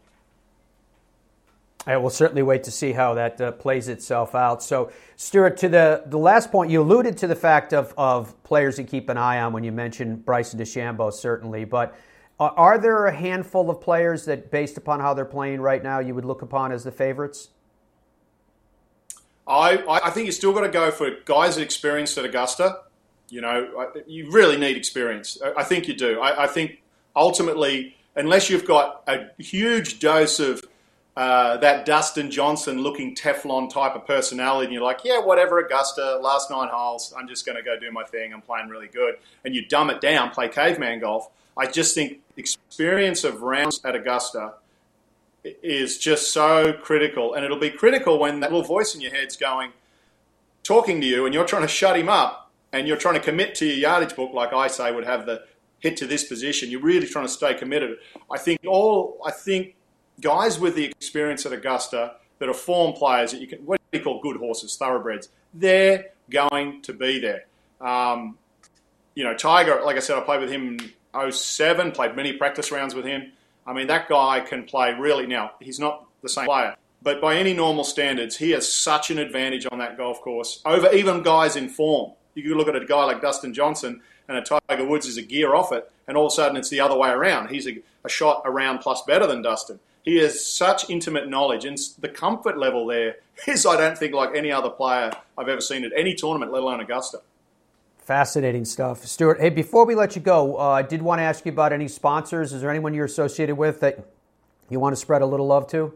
I will certainly wait to see how that uh, plays itself out. So, Stuart, to the, the last point, you alluded to the fact of, of players to keep an eye on when you mentioned Bryson DeChambeau, certainly. But uh, are there a handful of players that, based upon how they're playing right now, you would look upon as the favorites? I, I think you still got to go for guys that experienced at Augusta. You know, you really need experience. I think you do. I, I think ultimately, unless you've got a huge dose of – uh, that Dustin Johnson looking Teflon type of personality, and you're like, yeah, whatever, Augusta, last nine holes, I'm just going to go do my thing. I'm playing really good. And you dumb it down, play caveman golf. I just think experience of rounds at Augusta is just so critical. And it'll be critical when that little voice in your head's going, talking to you, and you're trying to shut him up, and you're trying to commit to your yardage book, like I say, would have the hit to this position. You're really trying to stay committed. I think all, I think guys with the experience at Augusta that are form players that you can, what do you call good horses, thoroughbreds, they're going to be there. Um, you know, Tiger, like I said, I played with him in 07, played many practice rounds with him. I mean, that guy can play really. Now, he's not the same player, but by any normal standards, he has such an advantage on that golf course over even guys in form. You can look at a guy like Dustin Johnson, and a Tiger Woods is a gear off it, and all of a sudden it's the other way around. He's a, a shot around plus better than Dustin. He has such intimate knowledge, and the comfort level there is, I don't think, like any other player I've ever seen at any tournament, let alone Augusta. Fascinating stuff. Stuart, hey, before we let you go, uh, I did want to ask you about any sponsors. Is there anyone you're associated with that you want to spread a little love to?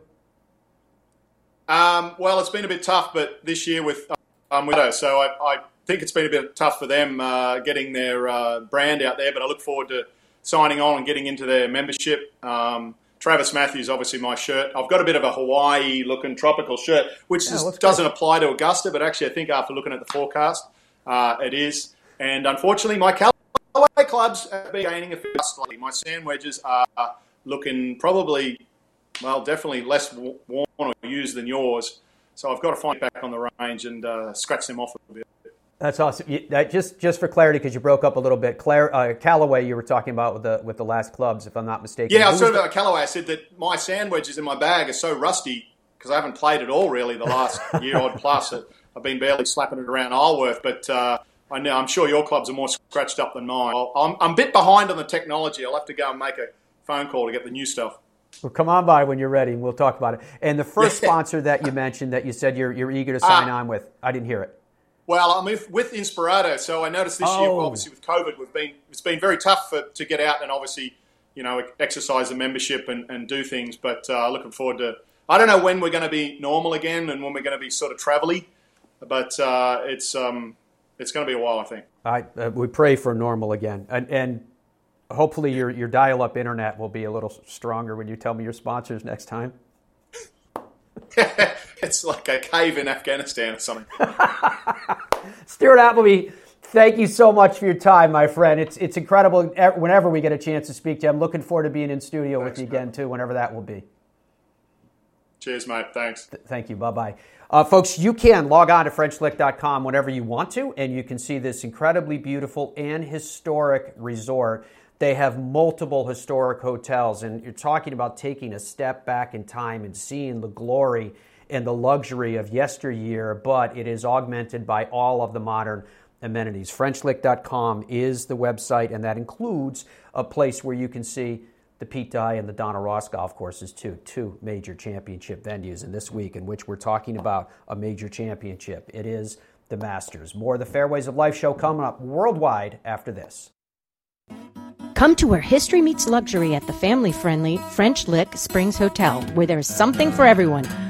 Um, well, it's been a bit tough, but this year with um, with us. so I, I, think it's been a bit tough for them uh, getting their uh, brand out there. But I look forward to signing on and getting into their membership. Um, Travis Matthews, obviously my shirt. I've got a bit of a Hawaii looking tropical shirt, which Yeah, is, doesn't apply to Augusta, but actually I think after looking at the forecast, uh, it is. And unfortunately, my Callaway clubs have been gaining a few slightly. My sand wedges are looking probably, well, definitely less worn or used than yours. So I've got to find back on the range and uh, scratch them off a bit. That's awesome. You, that, just just for clarity, because you broke up a little bit. Claire, uh, Callaway, you were talking about with the with the last clubs, if I'm not mistaken. Yeah, I Who was was talking about Callaway. I said that my sand wedges in my bag are so rusty because I haven't played at all really the last year odd plus. I've been barely slapping it around Isleworth, but uh, I know I'm sure your clubs are more scratched up than mine. I'm, I'm a bit behind on the technology. I'll have to go and make a phone call to get the new stuff. Well, come on by when you're ready, and we'll talk about it. And the first sponsor that you mentioned that you said you're you're eager to sign Ah. on with, I didn't hear it. Well, I'm with, with Inspirato, so I noticed this year, Oh. obviously with COVID, we've been it's been very tough for, to get out and obviously, you know, exercise the membership and, and do things. But uh, looking forward to. I don't know when we're going to be normal again and when we're going to be sort of travelly, but uh, it's um, it's going to be a while, I think. I uh, we pray for normal again, and and hopefully your your dial up internet will be a little stronger when you tell me your sponsors next time. it's like a cave in Afghanistan or something. Stuart Appleby, thank you so much for your time, my friend. It's it's incredible whenever we get a chance to speak to you. I'm looking forward to being in studio with you again too, whenever that will be. Cheers, mate. Thanks. Thank you. Bye bye. Uh, folks, you can log on to FrenchLick.com whenever you want to, and you can see this incredibly beautiful and historic resort. They have multiple historic hotels, and you're talking about taking a step back in time and seeing the glory and the luxury of yesteryear, but it is augmented by all of the modern amenities. FrenchLick.com is the website, and that includes a place where you can see the Pete Dye and the Donald Ross golf courses too, two major championship venues in this week in which we're talking about a major championship. It is the Masters. More of the Fairways of Life show coming up worldwide after this. Come to where history meets luxury at the family friendly French Lick Springs Hotel, where there's something for everyone,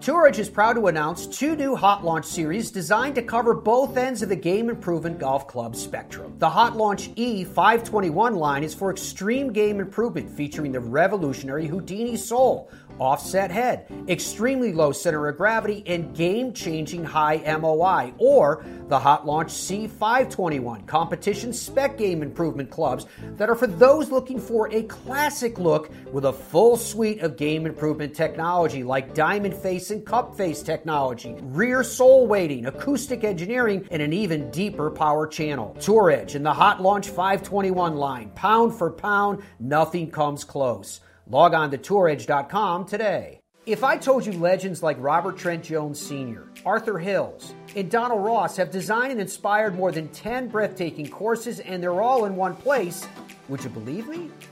Tour Edge is proud to announce two new Hot Launch series designed to cover both ends of the game improvement golf club spectrum. The Hot Launch E521 line is for extreme game improvement, featuring the revolutionary Houdini Sole, offset head, extremely low center of gravity, and game changing high MOI, or the Hot Launch C521, competition spec game improvement clubs that are for those looking for a classic look with a full suite of game improvement technology like diamond face and cup face technology, rear sole weighting, acoustic engineering, and an even deeper power channel. Tour Edge and the Hot Launch 521 line, pound for pound, nothing comes close. Log on to touredge.com today. If I told you legends like Robert Trent Jones Sr., Arthur Hills, and Donald Ross have designed and inspired more than 10 breathtaking courses and they're all in one place, would you believe me?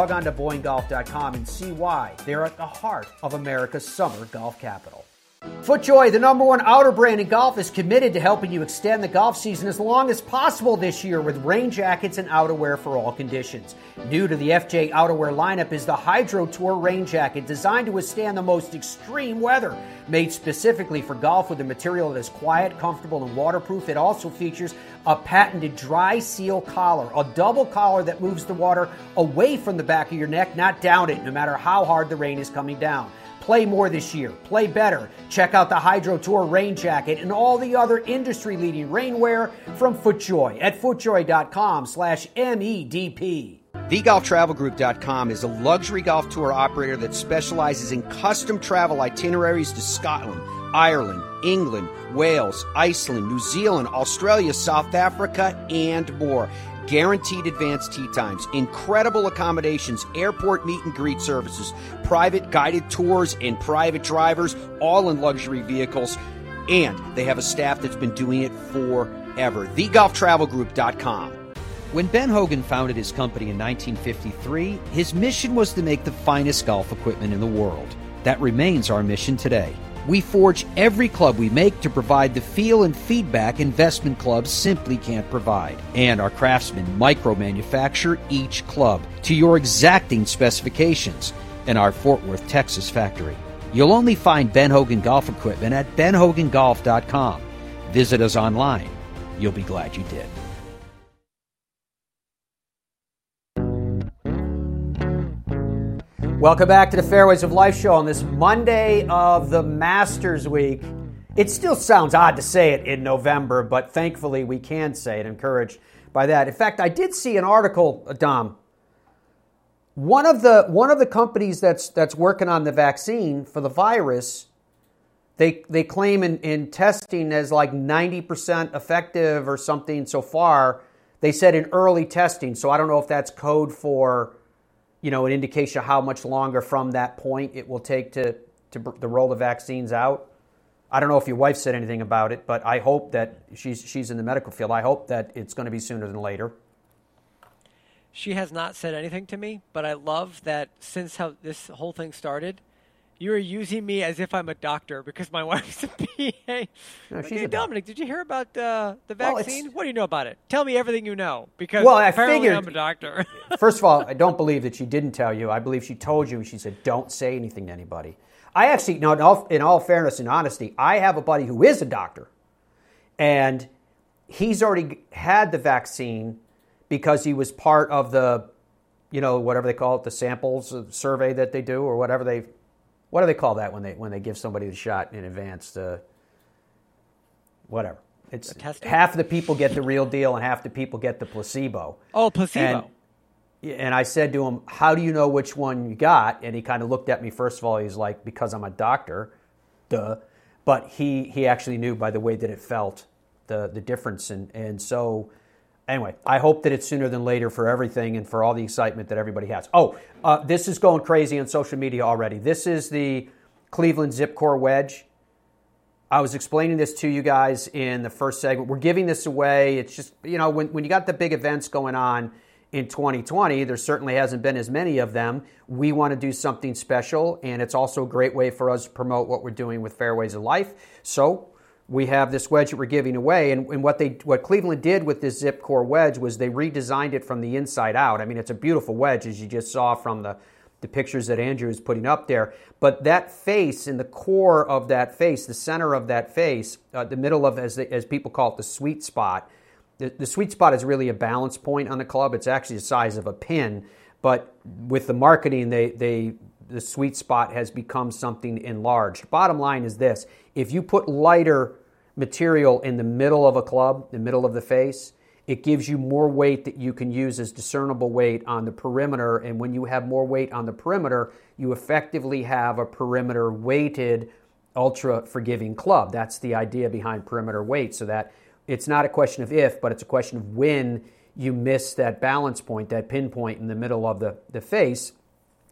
Log on to BoyneGolf.com and see why they're at the heart of America's summer golf capital. FootJoy, the number one outer brand in golf, is committed to helping you extend the golf season as long as possible this year with rain jackets and outerwear for all conditions. New to the FJ outerwear lineup is the Hydro Tour rain jacket, designed to withstand the most extreme weather. Made specifically for golf with a material that is quiet, comfortable, and waterproof, it also features a patented dry seal collar, a double collar that moves the water away from the back of your neck, not down it, no matter how hard the rain is coming down. Play more this year. Play better. Check out the Hydro Tour rain jacket and all the other industry-leading rainwear from FootJoy at footjoy.com slash MEDP. TheGolfTravelGroup.com is a luxury golf tour operator that specializes in custom travel itineraries to Scotland, Ireland, England, Wales, Iceland, New Zealand, Australia, South Africa, and more. Guaranteed advanced tee times, incredible accommodations, airport meet and greet services, private guided tours, and private drivers, all in luxury vehicles. And they have a staff that's been doing it forever. TheGolfTravelGroup.com. When Ben Hogan founded his company in 1953, his mission was to make the finest golf equipment in the world. That remains our mission today. We forge every club we make to provide the feel and feedback investment clubs simply can't provide. And our craftsmen micro manufacture each club to your exacting specifications in our Fort Worth, Texas factory. You'll only find Ben Hogan Golf Equipment at benhogangolf.com. Visit us online. You'll be glad you did. Welcome back to the Fairways of Life show on this Monday of the Masters Week. It still sounds odd to say it in November, but thankfully we can say it, encouraged by that. In fact, I did see an article, Dom. One of the one of the companies that's that's working on the vaccine for the virus, they they claim in, in testing as like 90% effective or something so far. They said in early testing, so I don't know if that's code for you know, an indication of how much longer from that point it will take to, to, to roll the vaccines out. I don't know if your wife said anything about it, but I hope that she's, she's in the medical field. I hope that it's going to be sooner than later. She has not said anything to me, but I love that since how this whole thing started, you are using me as if I'm a doctor because my wife's a PA. No, she's a Dominic, did you hear about uh, the Well, vaccine? what do you know about it? Tell me everything you know because Well, I figured- I'm a doctor. First of all, I don't believe that she didn't tell you. I believe she told you. She said, "Don't say anything to anybody." I actually, no, in all, in all fairness and honesty, I have a buddy who is a doctor, and he's already had the vaccine because he was part of the, you know, whatever they call it, the samples uh, survey that they do, or whatever they, what do they call that when they when they give somebody the shot in advance? The, whatever. It's half the people get the real deal and half the people get the placebo. oh, placebo. And, and I said to him, How do you know which one you got? And he kind of looked at me. First of all, he's like, Because I'm a doctor. Duh. But he, he actually knew by the way that it felt, the, the difference. And, and so, anyway, I hope that it's sooner than later for everything and for all the excitement that everybody has. Oh, uh, this is going crazy on social media already. This is the Cleveland ZipCore Wedge. I was explaining this to you guys in the first segment. We're giving this away. It's just, you know, when, when you got the big events going on in 2020, there certainly hasn't been as many of them. We want to do something special, and it's also a great way for us to promote what we're doing with Fairways of Life. So we have this wedge that we're giving away, and, and what they what Cleveland did with this ZipCore wedge was they redesigned it from the inside out. I mean, it's a beautiful wedge, as you just saw from the the pictures that Andrew is putting up there. But that face in the core of that face, the center of that face, uh, the middle of, as, as people call it, the sweet spot. The, the sweet spot is really a balance point on the club. It's actually the size of a pin. But with the marketing, they, they the sweet spot has become something enlarged. Bottom line is this if you put lighter material in the middle of a club, the middle of the face, it gives you more weight that you can use as discernible weight on the perimeter. And when you have more weight on the perimeter, you effectively have a perimeter weighted, ultra forgiving club. That's the idea behind perimeter weight, so that it's not a question of if, but it's a question of when you miss that balance point, that pinpoint in the middle of the, the face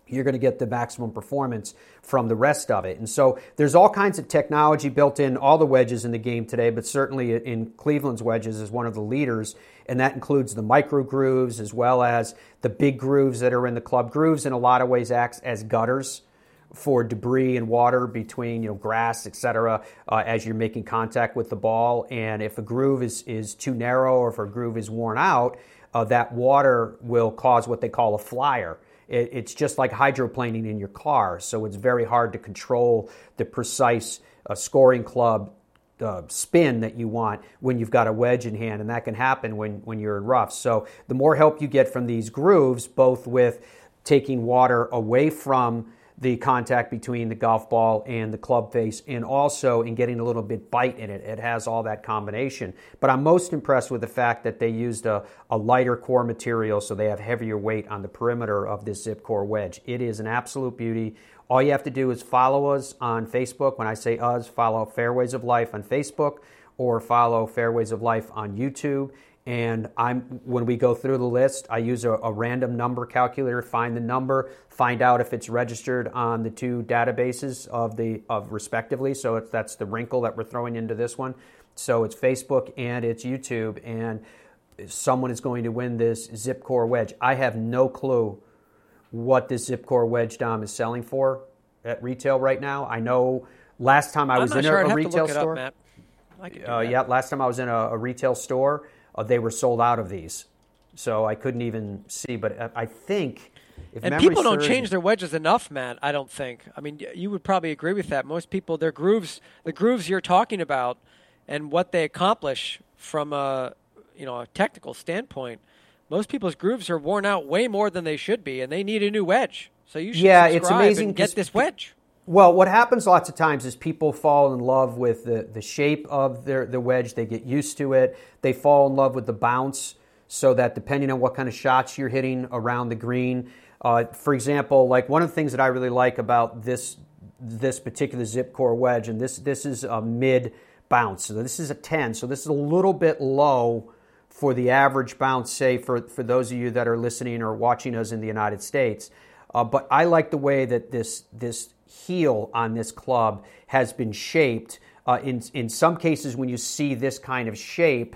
you're going to get the maximum performance from the rest of it. And so there's all kinds of technology built in all the wedges in the game today, but certainly in Cleveland's wedges is one of the leaders, and that includes the micro grooves as well as the big grooves that are in the club. Grooves in a lot of ways acts as gutters for debris and water between you know grass etc uh, as you're making contact with the ball and if a groove is, is too narrow or if a groove is worn out uh, that water will cause what they call a flyer it, it's just like hydroplaning in your car, so it's very hard to control the precise uh, scoring club uh, spin that you want when you've got a wedge in hand, and that can happen when, when you're in rough. So the more help you get from these grooves, both with taking water away from the contact between the golf ball and the club face, and also in getting a little bit bite in it. It has all that combination. But I'm most impressed with the fact that they used a, a lighter core material so they have heavier weight on the perimeter of this ZipCore wedge. It is an absolute beauty. All you have to do is follow us on Facebook. When I say us, follow Fairways of Life on Facebook or follow Fairways of Life on YouTube. And I'm when we go through the list, I use a, a, random number calculator, find the number, find out if it's registered on the two databases of the of respectively. So that's the wrinkle that we're throwing into this one. So it's Facebook and it's YouTube, and someone is going to win this ZipCore wedge. I have no clue what this ZipCore wedge Dom is selling for at retail right now. I know last time I was in sure a, a retail store. Up, uh, yeah, last time I was in a, a retail store uh, they were sold out of these. So I couldn't even see. But I think if and people don't change their wedges enough, Matt. I don't think. I mean, you would probably agree with that. Most people, their grooves, the grooves you're talking about, and what they accomplish from a you know a technical standpoint, most people's grooves are worn out way more than they should be, and they need a new wedge. So you should yeah, it's amazing get this wedge. Well, what happens lots of times is people fall in love with the, the shape of their the wedge. They get used to it. They fall in love with the bounce, so that depending on what kind of shots you're hitting around the green, uh, for example, like one of the things that I really like about this this particular ZipCore wedge, and this this is a mid bounce. So this is a 10. So this is a little bit low for the average bounce, say for for those of you that are listening or watching us in the United States. Uh, but I like the way that this this heel on this club has been shaped. Uh, in, in some cases, when you see this kind of shape,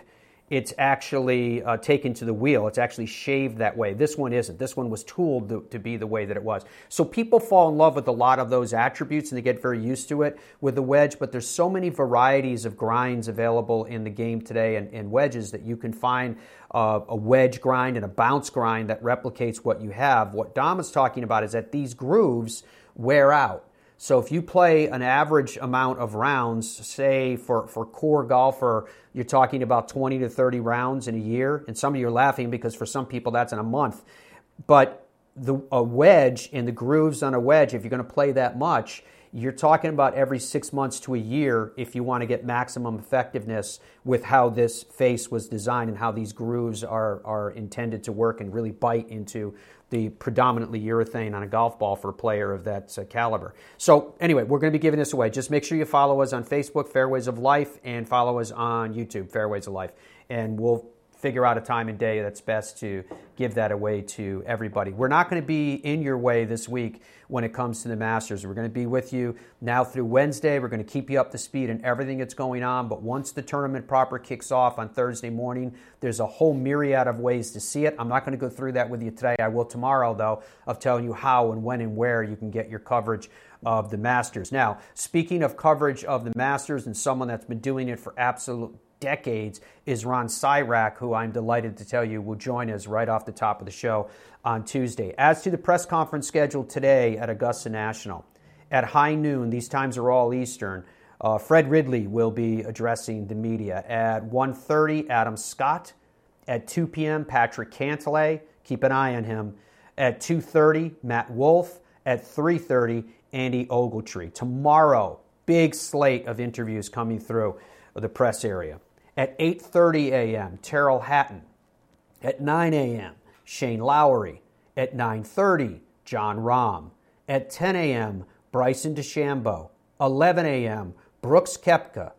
it's actually uh, taken to the wheel. It's actually shaved that way. This one isn't. This one was tooled to, to, be the way that it was. So people fall in love with a lot of those attributes and they get very used to it with the wedge. But there's so many varieties of grinds available in the game today and, and wedges that you can find uh, a wedge grind and a bounce grind that replicates what you have. What Dom is talking about is that these grooves wear out. So if you play an average amount of rounds, say for, for core golfer, you're talking about 20 to 30 rounds in a year, and some of you are laughing because for some people that's in a month. But the, a wedge and the grooves on a wedge, if you're going to play that much, you're talking about every six months to a year if you want to get maximum effectiveness with how this face was designed and how these grooves are, are intended to work and really bite into the predominantly urethane on a golf ball for a player of that uh, caliber. So, anyway, we're going to be giving this away. Just make sure you follow us on Facebook, Fairways of Life, and follow us on YouTube, Fairways of Life. And we'll figure out a time and day that's best to give that away to everybody. We're not going to be in your way this week when it comes to the Masters. We're going to be with you now through Wednesday. We're going to keep you up to speed in everything that's going on. But once the tournament proper kicks off on Thursday morning, there's a whole myriad of ways to see it. I'm not going to go through that with you today. I will tomorrow, though, of telling you how and when and where you can get your coverage of the Masters. Now, speaking of coverage of the Masters and someone that's been doing it for absolute decades is Ron Sirak, who I'm delighted to tell you will join us right off the top of the show on Tuesday. As to the press conference scheduled today at Augusta National, at high noon, these times are all Eastern. Uh, Fred Ridley will be addressing the media at 1:30. Adam Scott at 2 p.m. Patrick Cantlay, keep an eye on him. At 2:30, Matt Wolff. At 3:30, Andy Ogletree. Tomorrow, big slate of interviews coming through the press area. At 8:30 a.m., Tyrrell Hatton. At 9 a.m., Shane Lowry. At 9:30, Jon Rahm. At 10 a.m., Bryson DeChambeau. 11 a.m., Brooks Koepka.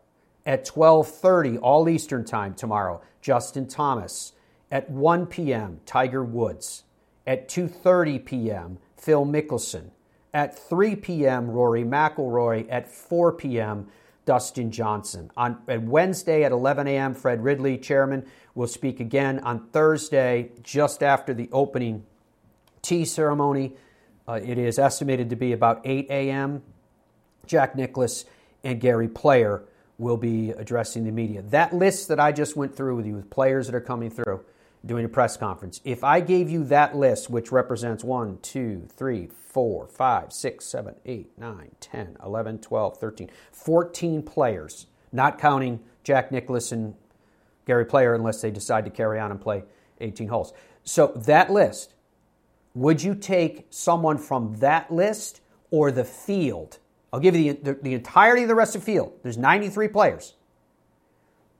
At 12:30 all Eastern Time tomorrow, Justin Thomas. At 1 p.m., Tiger Woods. At 2:30 p.m., Phil Mickelson. At 3 p.m., Rory McIlroy. At 4 p.m., Dustin Johnson. On Wednesday at 11 a.m., Fred Ridley, chairman, will speak again. On Thursday, just after the opening tee ceremony, uh, it is estimated to be about 8 a.m. Jack Nicklaus and Gary Player will be addressing the media. That list that I just went through with you with players that are coming through doing a press conference, if I gave you that list, which represents 1, 2, 3, 4, 5, 6, 7, 8, 9, 10, 11, 12, 13, 14 players, not counting Jack Nicklaus and Gary Player unless they decide to carry on and play 18 holes. So that list, would you take someone from that list or the field? I'll give you the, the, the entirety of the rest of the field. There's 93 players.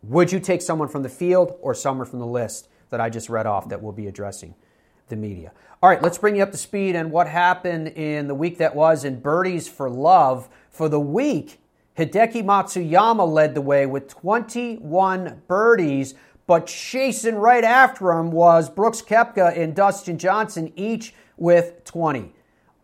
Would you take someone from the field or someone from the list that I just read off that we'll be addressing? the media. All right, let's bring you up to speed on what happened in the week that was in Birdies for Love. For the week, Hideki Matsuyama led the way with 21 birdies, but chasing right after him was Brooks Koepka and Dustin Johnson, each with 20.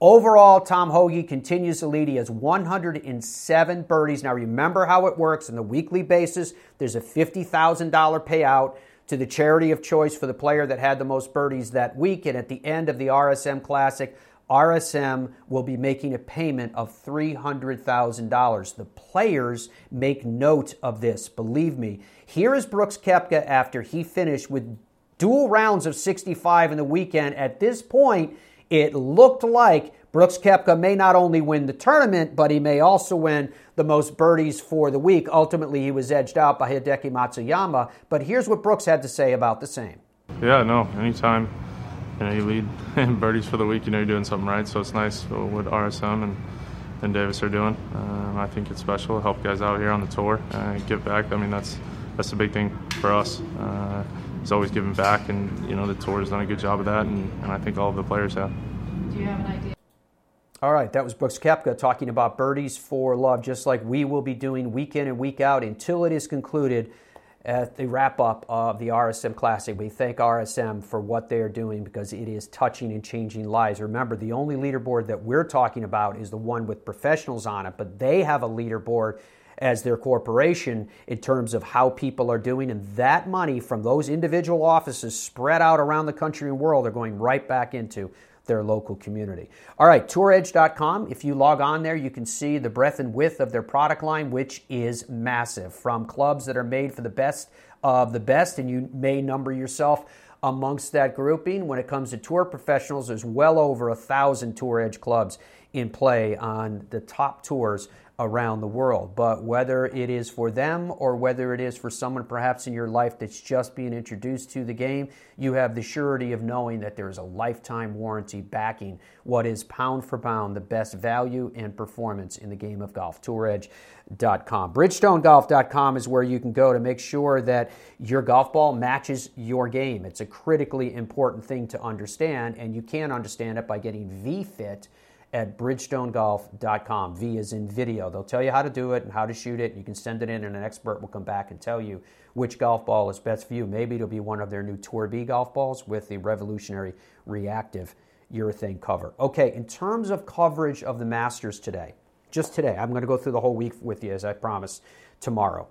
Overall, Tom Hoge continues to lead. He has 107 birdies. Now, remember how it works on the weekly basis. There's a $50,000 payout to the charity of choice for the player that had the most birdies that week. And at the end of the RSM Classic, RSM will be making a payment of $300,000. The players make note of this, believe me. Here is Brooks Koepka after he finished with dual rounds of 65 in the weekend. At this point, it looked like Brooks Koepka may not only win the tournament, but he may also win the most birdies for the week. Ultimately, he was edged out by Hideki Matsuyama. But here's what Brooks had to say about the same. Yeah, no, anytime you know you lead in birdies for the week, you know you're doing something right. So it's nice what RSM and and Davis are doing. Um, I think it's special. Help guys out here on the tour, uh, give back. I mean that's that's the big thing for us. Uh, he's always giving back, and you know the tour has done a good job of that, and, and I think all of the players have. Do you have an idea? All right, that was Brooks Koepka talking about birdies for love, just like we will be doing week in and week out until it is concluded at the wrap up of the RSM Classic. We thank RSM for what they're doing because it is touching and changing lives. Remember, the only leaderboard that we're talking about is the one with professionals on it, but they have a leaderboard as their corporation in terms of how people are doing. And that money from those individual offices spread out around the country and world are going right back into their local community. All right, touredge.com. If you log on there, you can see the breadth and width of their product line, which is massive. From clubs that are made for the best of the best, and you may number yourself amongst that grouping. When it comes to tour professionals, there's well over a thousand Tour Edge clubs in play on the top tours around the world. But whether it is for them or whether it is for someone perhaps in your life that's just being introduced to the game, you have the surety of knowing that there is a lifetime warranty backing what is pound for pound the best value and performance in the game of golf. TourEdge.com. BridgestoneGolf.com is where you can go to make sure that your golf ball matches your game. It's a critically important thing to understand, and you can understand it by getting V-Fit at bridgestonegolf.com. V is in video. They'll tell you how to do it and how to shoot it. You can send it in, and an expert will come back and tell you which golf ball is best for you. Maybe it'll be one of their new Tour B golf balls with the revolutionary reactive urethane cover. Okay, in terms of coverage of the Masters today, just today, I'm going to go through the whole week with you as I promised tomorrow.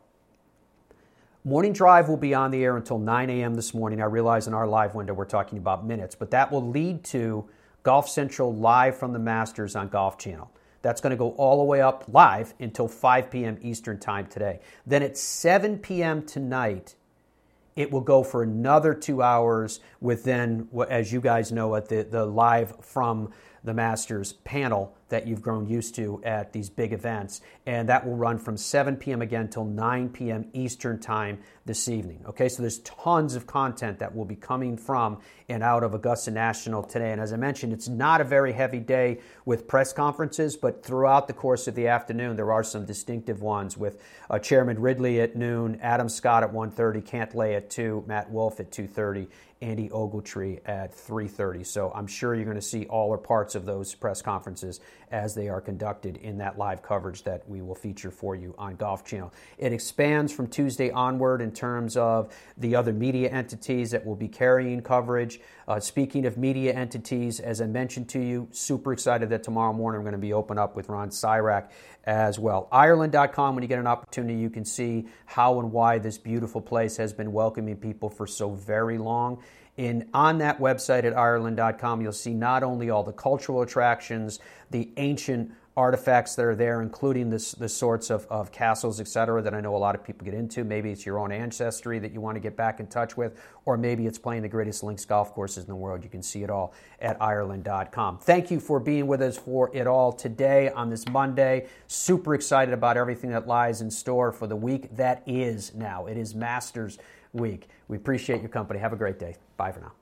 Morning Drive will be on the air until 9 a.m. this morning. I realize in our live window we're talking about minutes, but that will lead to Golf Central live from the Masters on Golf Channel. That's going to go all the way up live until 5 p.m. Eastern Time today. Then at 7 p.m. tonight, it will go for another two hours with then, as you guys know, at the, the live from the Masters panel that you've grown used to at these big events. And that will run from 7 p.m. again till 9 p.m. Eastern Time this evening. Okay, so there's tons of content that will be coming from and out of Augusta National today. And as I mentioned, it's not a very heavy day with press conferences, but throughout the course of the afternoon, there are some distinctive ones with uh, Chairman Ridley at noon, Adam Scott at 1.30, Cantlay at 2, Matt Wolff at 2.30, Andy Ogletree at 3:30. So I'm sure you're going to see all or parts of those press conferences as they are conducted in that live coverage that we will feature for you on Golf Channel. It expands from Tuesday onward in terms of the other media entities that will be carrying coverage. Uh, speaking of media entities, as I mentioned to you, super excited that tomorrow morning I'm going to be open up with Ron Sirak as well. Ireland.com, when you get an opportunity, you can see how and why this beautiful place has been welcoming people for so very long. And on that website at Ireland.com, you'll see not only all the cultural attractions, the ancient artifacts that are there, including this, the sorts of, of castles, et cetera, that I know a lot of people get into. Maybe it's your own ancestry that you want to get back in touch with, or maybe it's playing the greatest links golf courses in the world. You can see it all at Ireland.com. Thank you for being with us for it all today on this Monday. Super excited about everything that lies in store for the week that is now. It is Masters Week. We appreciate your company. Have a great day. Bye for now.